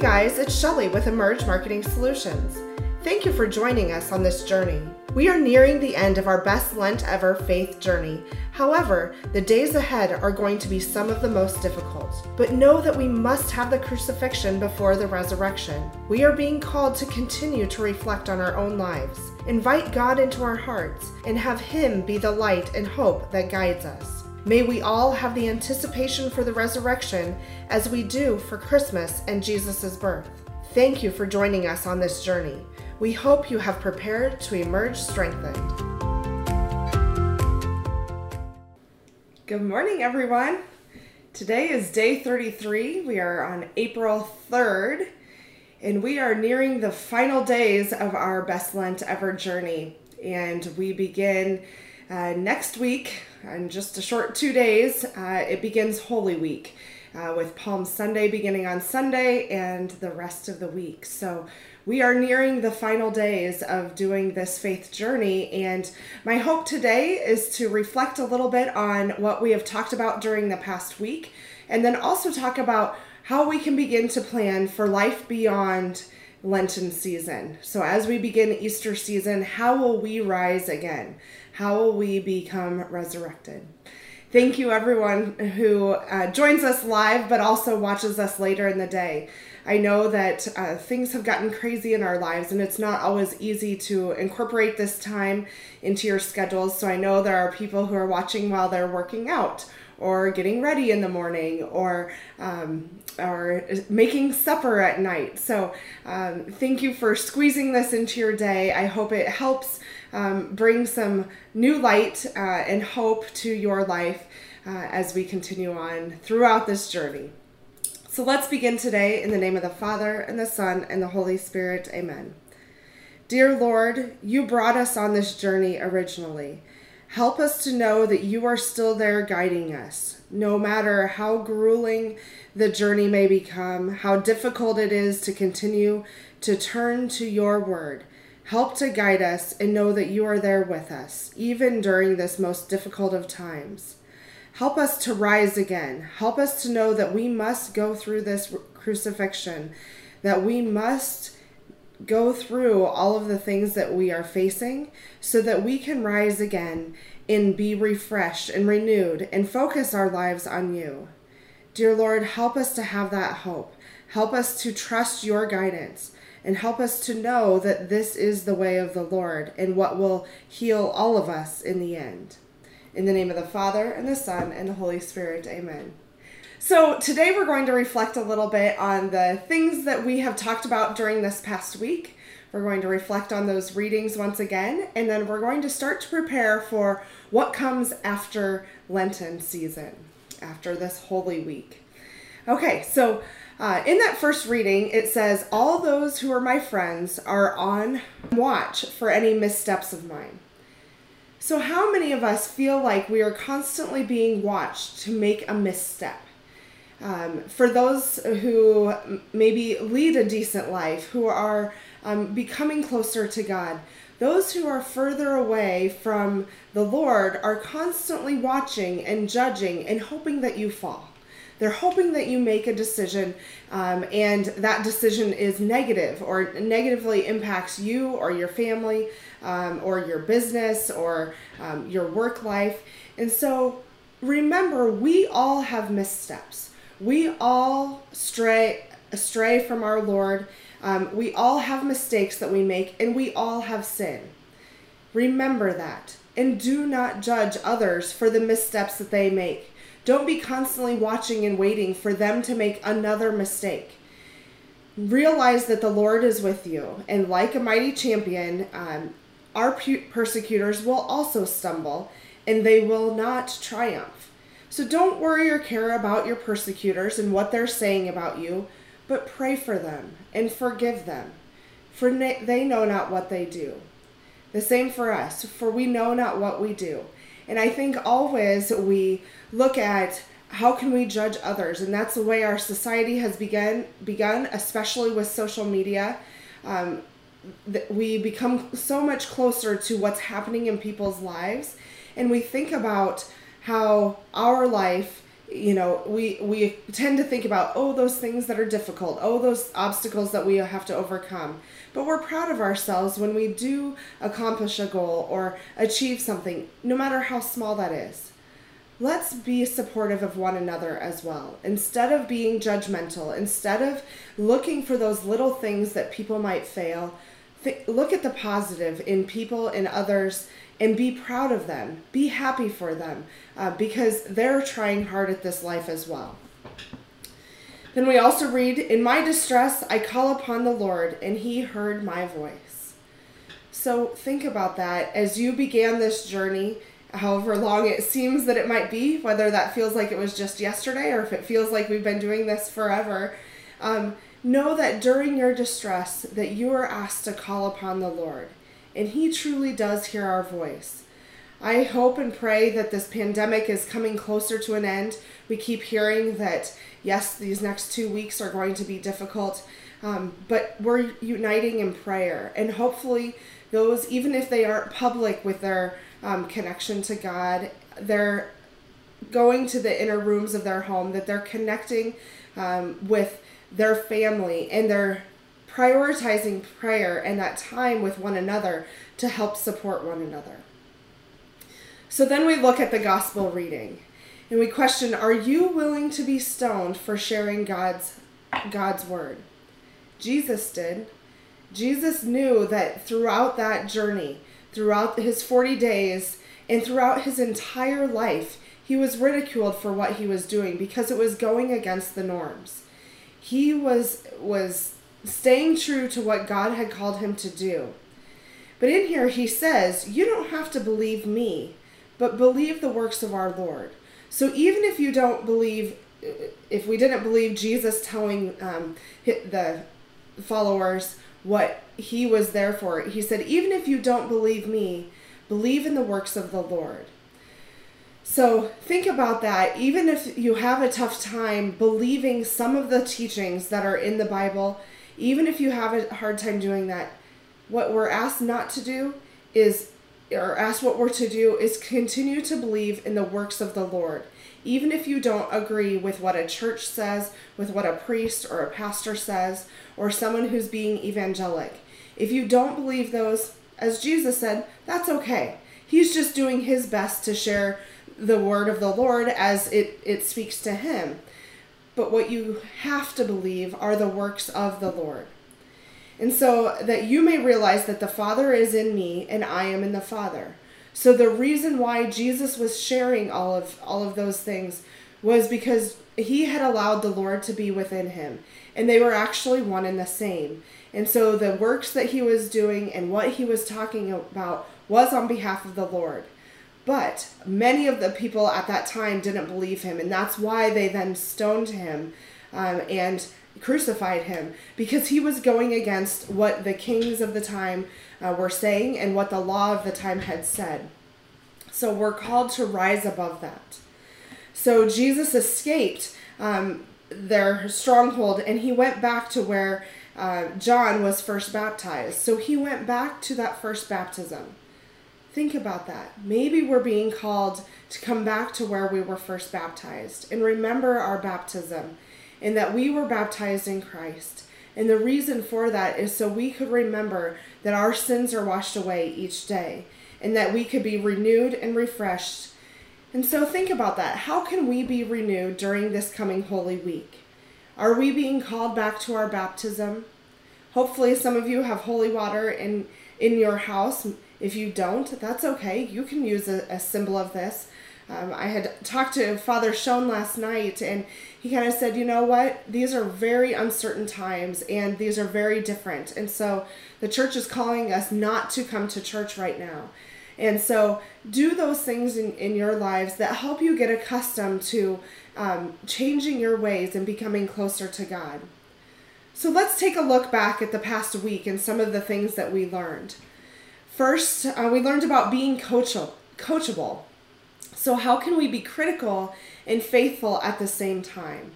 guys, it's Shelly with Emerge Marketing Solutions. Thank you for joining us on this journey. We are nearing the end of our best Lent ever faith journey. However, the days ahead are going to be some of the most difficult. But know that we must have the crucifixion before the resurrection. We are being called to continue to reflect on our own lives, invite God into our hearts, and have Him be the light and hope that guides us. May we all have the anticipation for the resurrection as we do for Christmas and Jesus' birth. Thank you for joining us on this journey. We hope you have prepared to emerge strengthened. Good morning, everyone. Today is day 33. We are on April 3rd, and we are nearing the final days of our Best Lent Ever journey. And we begin uh, next week, in just a short two days, uh, it begins Holy Week. Uh, with Palm Sunday beginning on Sunday and the rest of the week. So, we are nearing the final days of doing this faith journey, and my hope today is to reflect a little bit on what we have talked about during the past week, and then also talk about how we can begin to plan for life beyond Lenten season. So, as we begin Easter season, how will we rise again? How will we become resurrected? Thank you, everyone who uh, joins us live, but also watches us later in the day. I know that uh, things have gotten crazy in our lives, and it's not always easy to incorporate this time into your schedules. So I know there are people who are watching while they're working out, or getting ready in the morning, or um, or making supper at night. So um, thank you for squeezing this into your day. I hope it helps um, bring some new light uh, and hope to your life uh, as we continue on throughout this journey. So let's begin today in the name of the Father, and the Son, and the Holy Spirit. Amen. Dear Lord, you brought us on this journey originally. Help us to know that you are still there guiding us, no matter how grueling the journey may become, how difficult it is to continue to turn to your word. Help to guide us and know that you are there with us, even during this most difficult of times. Help us to rise again. Help us to know that we must go through this crucifixion, that we must go through all of the things that we are facing so that we can rise again and be refreshed and renewed and focus our lives on you. Dear Lord, help us to have that hope. Help us to trust your guidance and help us to know that this is the way of the Lord and what will heal all of us in the end. In the name of the Father, and the Son, and the Holy Spirit, amen. So, today we're going to reflect a little bit on the things that we have talked about during this past week. We're going to reflect on those readings once again, and then we're going to start to prepare for what comes after Lenten season, after this Holy Week. Okay, so uh, in that first reading, it says, All those who are my friends are on watch for any missteps of mine. So, how many of us feel like we are constantly being watched to make a misstep? Um, for those who maybe lead a decent life, who are um, becoming closer to God, those who are further away from the Lord are constantly watching and judging and hoping that you fall. They're hoping that you make a decision um, and that decision is negative or negatively impacts you or your family um, or your business or um, your work life. And so remember, we all have missteps. We all stray astray from our Lord. Um, we all have mistakes that we make and we all have sin. Remember that. And do not judge others for the missteps that they make. Don't be constantly watching and waiting for them to make another mistake. Realize that the Lord is with you, and like a mighty champion, um, our persecutors will also stumble and they will not triumph. So don't worry or care about your persecutors and what they're saying about you, but pray for them and forgive them, for they know not what they do. The same for us, for we know not what we do. And I think always we look at how can we judge others, and that's the way our society has begun begun, especially with social media. Um, we become so much closer to what's happening in people's lives, and we think about how our life you know we we tend to think about oh those things that are difficult oh those obstacles that we have to overcome. But we're proud of ourselves when we do accomplish a goal or achieve something no matter how small that is. Let's be supportive of one another as well. Instead of being judgmental instead of looking for those little things that people might fail th- look at the positive in people in others and be proud of them. Be happy for them uh, because they're trying hard at this life as well. Then we also read, In my distress, I call upon the Lord, and he heard my voice. So think about that as you began this journey, however long it seems that it might be, whether that feels like it was just yesterday or if it feels like we've been doing this forever. Um, know that during your distress that you are asked to call upon the Lord and He truly does hear our voice. I hope and pray that this pandemic is coming closer to an end. We keep hearing that, yes, these next two weeks are going to be difficult, um, but we're uniting in prayer. And hopefully, those, even if they aren't public with their um, connection to God, they're going to the inner rooms of their home, that they're connecting um, with their family and they're prioritizing prayer and that time with one another to help support one another. So then we look at the gospel reading and we question are you willing to be stoned for sharing God's God's word? Jesus did. Jesus knew that throughout that journey, throughout his 40 days, and throughout his entire life, he was ridiculed for what he was doing because it was going against the norms. He was was staying true to what God had called him to do. But in here, he says, You don't have to believe me, but believe the works of our Lord. So even if you don't believe, if we didn't believe Jesus telling um, the followers what he was there for, he said, Even if you don't believe me, believe in the works of the Lord. So think about that. Even if you have a tough time believing some of the teachings that are in the Bible, even if you have a hard time doing that, what we're asked not to do is, or asked what we're to do, is continue to believe in the works of the Lord. Even if you don't agree with what a church says, with what a priest or a pastor says, or someone who's being evangelic. If you don't believe those, as Jesus said, that's okay. He's just doing his best to share the word of the Lord as it, it speaks to him but what you have to believe are the works of the Lord. And so that you may realize that the Father is in me and I am in the Father. So the reason why Jesus was sharing all of all of those things was because he had allowed the Lord to be within him and they were actually one and the same. And so the works that he was doing and what he was talking about was on behalf of the Lord. But many of the people at that time didn't believe him, and that's why they then stoned him um, and crucified him because he was going against what the kings of the time uh, were saying and what the law of the time had said. So we're called to rise above that. So Jesus escaped um, their stronghold and he went back to where uh, John was first baptized. So he went back to that first baptism. Think about that. Maybe we're being called to come back to where we were first baptized and remember our baptism and that we were baptized in Christ. And the reason for that is so we could remember that our sins are washed away each day and that we could be renewed and refreshed. And so think about that. How can we be renewed during this coming Holy Week? Are we being called back to our baptism? Hopefully, some of you have holy water in, in your house if you don't, that's okay. You can use a, a symbol of this. Um, I had talked to Father Schoen last night, and he kind of said, you know what? These are very uncertain times, and these are very different. And so the church is calling us not to come to church right now. And so do those things in, in your lives that help you get accustomed to um, changing your ways and becoming closer to God. So let's take a look back at the past week and some of the things that we learned. First, uh, we learned about being coachable. coachable. So, how can we be critical and faithful at the same time?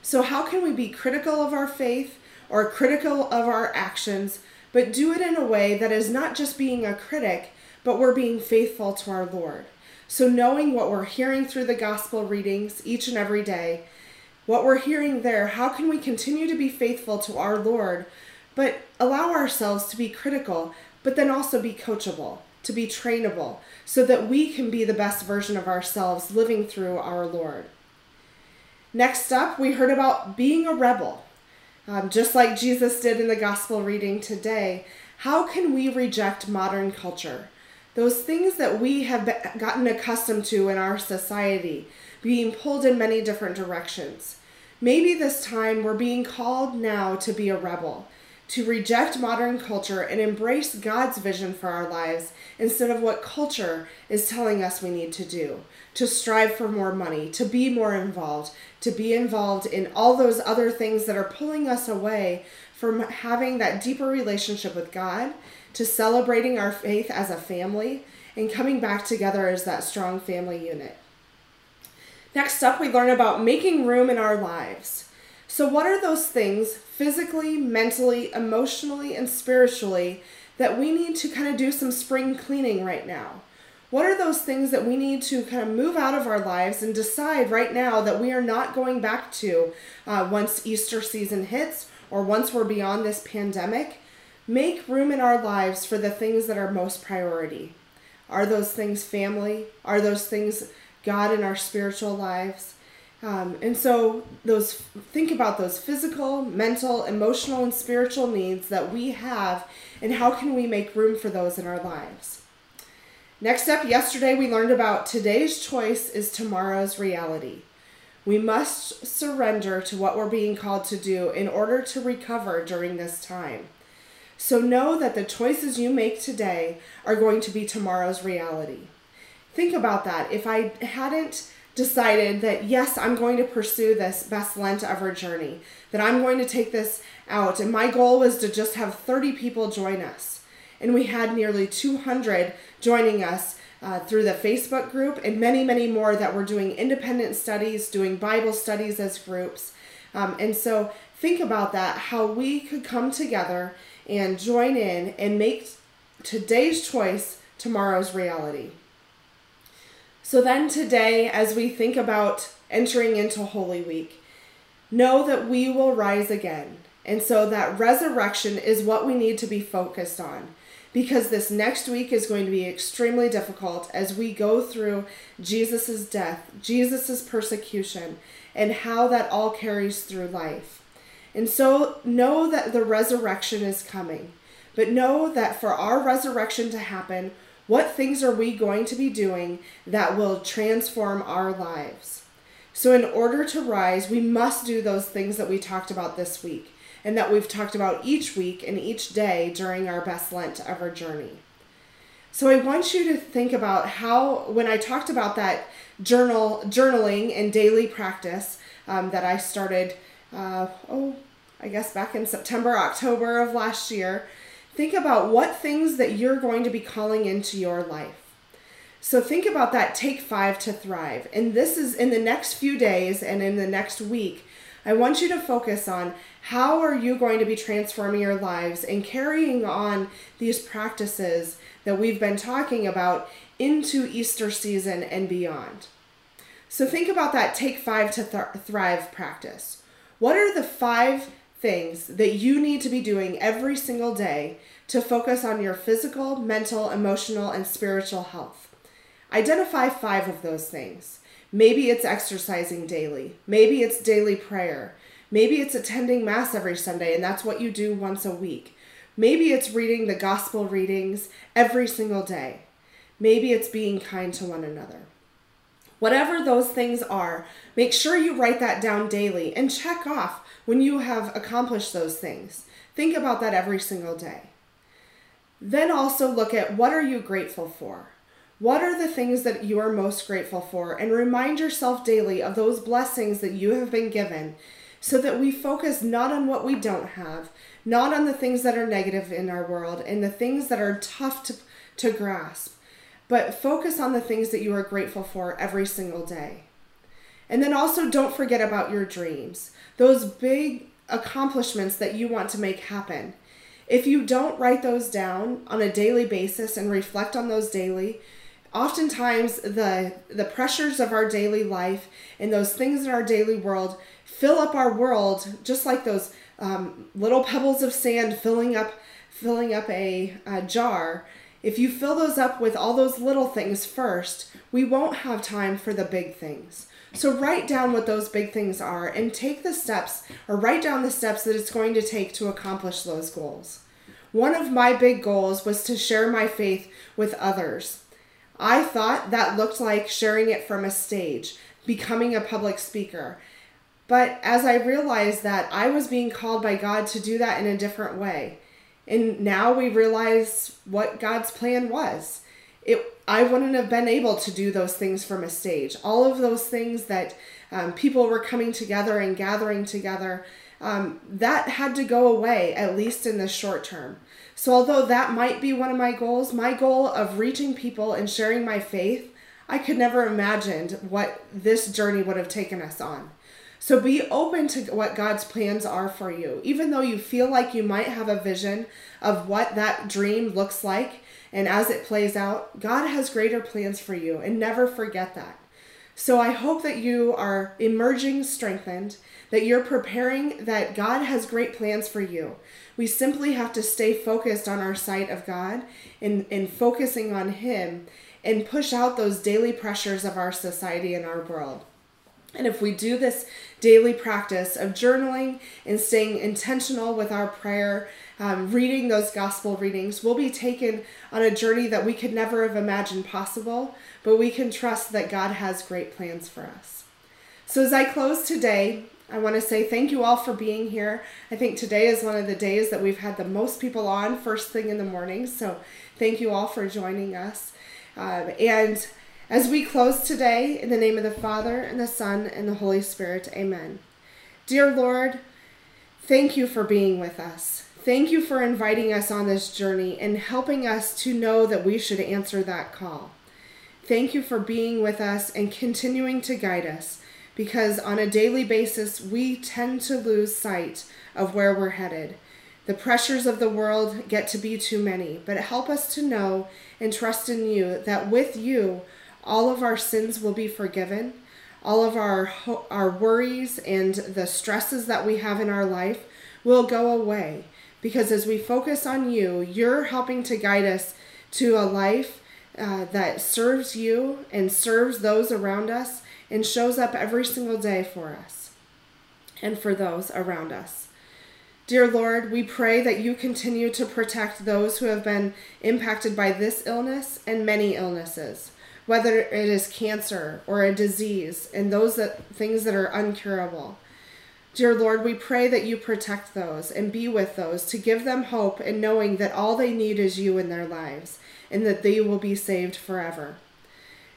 So, how can we be critical of our faith or critical of our actions, but do it in a way that is not just being a critic, but we're being faithful to our Lord? So, knowing what we're hearing through the gospel readings each and every day, what we're hearing there, how can we continue to be faithful to our Lord, but allow ourselves to be critical, but then also be coachable, to be trainable, so that we can be the best version of ourselves living through our Lord. Next up, we heard about being a rebel. Um, just like Jesus did in the gospel reading today, how can we reject modern culture? Those things that we have gotten accustomed to in our society, being pulled in many different directions. Maybe this time we're being called now to be a rebel, to reject modern culture and embrace God's vision for our lives instead of what culture is telling us we need to do, to strive for more money, to be more involved, to be involved in all those other things that are pulling us away from having that deeper relationship with God, to celebrating our faith as a family, and coming back together as that strong family unit. Next up, we learn about making room in our lives. So, what are those things physically, mentally, emotionally, and spiritually that we need to kind of do some spring cleaning right now? What are those things that we need to kind of move out of our lives and decide right now that we are not going back to uh, once Easter season hits or once we're beyond this pandemic? Make room in our lives for the things that are most priority. Are those things family? Are those things God in our spiritual lives? Um, and so those think about those physical, mental, emotional, and spiritual needs that we have, and how can we make room for those in our lives? Next up, yesterday we learned about today's choice is tomorrow's reality. We must surrender to what we're being called to do in order to recover during this time. So know that the choices you make today are going to be tomorrow's reality. Think about that. If I hadn't decided that, yes, I'm going to pursue this best Lent ever journey, that I'm going to take this out, and my goal was to just have 30 people join us and we had nearly 200 joining us uh, through the Facebook group, and many, many more that were doing independent studies, doing Bible studies as groups. Um, and so think about that how we could come together and join in and make today's choice tomorrow's reality. So then, today, as we think about entering into Holy Week, know that we will rise again. And so that resurrection is what we need to be focused on because this next week is going to be extremely difficult as we go through Jesus' death, Jesus' persecution, and how that all carries through life. And so know that the resurrection is coming, but know that for our resurrection to happen, what things are we going to be doing that will transform our lives? So, in order to rise, we must do those things that we talked about this week and that we've talked about each week and each day during our Best Lent Ever journey. So I want you to think about how, when I talked about that journal, journaling and daily practice um, that I started, uh, oh, I guess back in September, October of last year, think about what things that you're going to be calling into your life. So think about that take five to thrive. And this is in the next few days and in the next week. I want you to focus on how are you going to be transforming your lives and carrying on these practices that we've been talking about into Easter season and beyond. So think about that take 5 to th- thrive practice. What are the 5 things that you need to be doing every single day to focus on your physical, mental, emotional, and spiritual health? Identify 5 of those things. Maybe it's exercising daily. Maybe it's daily prayer. Maybe it's attending Mass every Sunday and that's what you do once a week. Maybe it's reading the gospel readings every single day. Maybe it's being kind to one another. Whatever those things are, make sure you write that down daily and check off when you have accomplished those things. Think about that every single day. Then also look at what are you grateful for? What are the things that you are most grateful for? And remind yourself daily of those blessings that you have been given so that we focus not on what we don't have, not on the things that are negative in our world and the things that are tough to, to grasp, but focus on the things that you are grateful for every single day. And then also don't forget about your dreams, those big accomplishments that you want to make happen. If you don't write those down on a daily basis and reflect on those daily, oftentimes the the pressures of our daily life and those things in our daily world fill up our world just like those um, little pebbles of sand filling up filling up a, a jar if you fill those up with all those little things first we won't have time for the big things. So write down what those big things are and take the steps or write down the steps that it's going to take to accomplish those goals. One of my big goals was to share my faith with others. I thought that looked like sharing it from a stage, becoming a public speaker. But as I realized that I was being called by God to do that in a different way, and now we realize what God's plan was. It I wouldn't have been able to do those things from a stage. All of those things that um, people were coming together and gathering together, um, that had to go away at least in the short term. So, although that might be one of my goals, my goal of reaching people and sharing my faith, I could never imagined what this journey would have taken us on. So, be open to what God's plans are for you. Even though you feel like you might have a vision of what that dream looks like, and as it plays out, God has greater plans for you, and never forget that. So, I hope that you are emerging strengthened, that you're preparing, that God has great plans for you. We simply have to stay focused on our sight of God and, and focusing on Him and push out those daily pressures of our society and our world. And if we do this daily practice of journaling and staying intentional with our prayer, um, reading those gospel readings, we'll be taken on a journey that we could never have imagined possible, but we can trust that God has great plans for us. So as I close today, I want to say thank you all for being here. I think today is one of the days that we've had the most people on first thing in the morning. So thank you all for joining us. Um, and as we close today, in the name of the Father, and the Son, and the Holy Spirit, amen. Dear Lord, thank you for being with us. Thank you for inviting us on this journey and helping us to know that we should answer that call. Thank you for being with us and continuing to guide us because on a daily basis we tend to lose sight of where we're headed. The pressures of the world get to be too many, but help us to know and trust in you that with you all of our sins will be forgiven. All of our our worries and the stresses that we have in our life will go away because as we focus on you, you're helping to guide us to a life uh, that serves you and serves those around us and shows up every single day for us and for those around us. Dear Lord, we pray that you continue to protect those who have been impacted by this illness and many illnesses, whether it is cancer or a disease and those that things that are uncurable. Dear Lord, we pray that you protect those and be with those to give them hope and knowing that all they need is you in their lives and that they will be saved forever.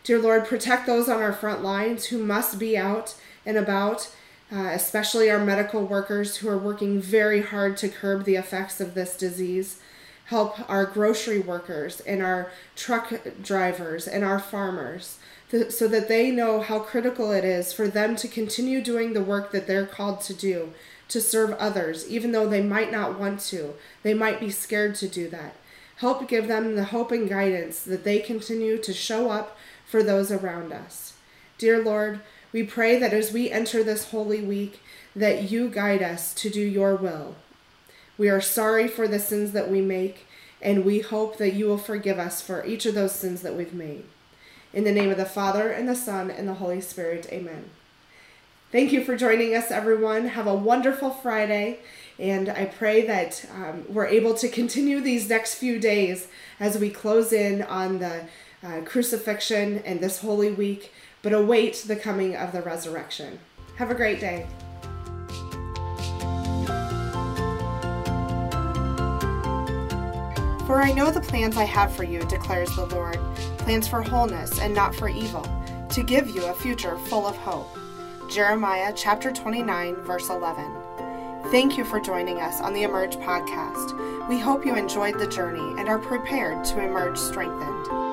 Dear Lord, protect those on our front lines who must be out and about, uh, especially our medical workers who are working very hard to curb the effects of this disease. Help our grocery workers and our truck drivers and our farmers so that they know how critical it is for them to continue doing the work that they're called to do, to serve others, even though they might not want to. They might be scared to do that. Help give them the hope and guidance that they continue to show up for those around us. Dear Lord, we pray that as we enter this holy week, that you guide us to do your will. We are sorry for the sins that we make, and we hope that you will forgive us for each of those sins that we've made. In the name of the Father, and the Son, and the Holy Spirit, amen. Thank you for joining us, everyone. Have a wonderful Friday, and I pray that um, we're able to continue these next few days as we close in on the uh, crucifixion and this Holy Week, but await the coming of the resurrection. Have a great day. For I know the plans I have for you, declares the Lord plans for wholeness and not for evil, to give you a future full of hope. Jeremiah chapter 29, verse 11. Thank you for joining us on the Emerge podcast. We hope you enjoyed the journey and are prepared to emerge strengthened.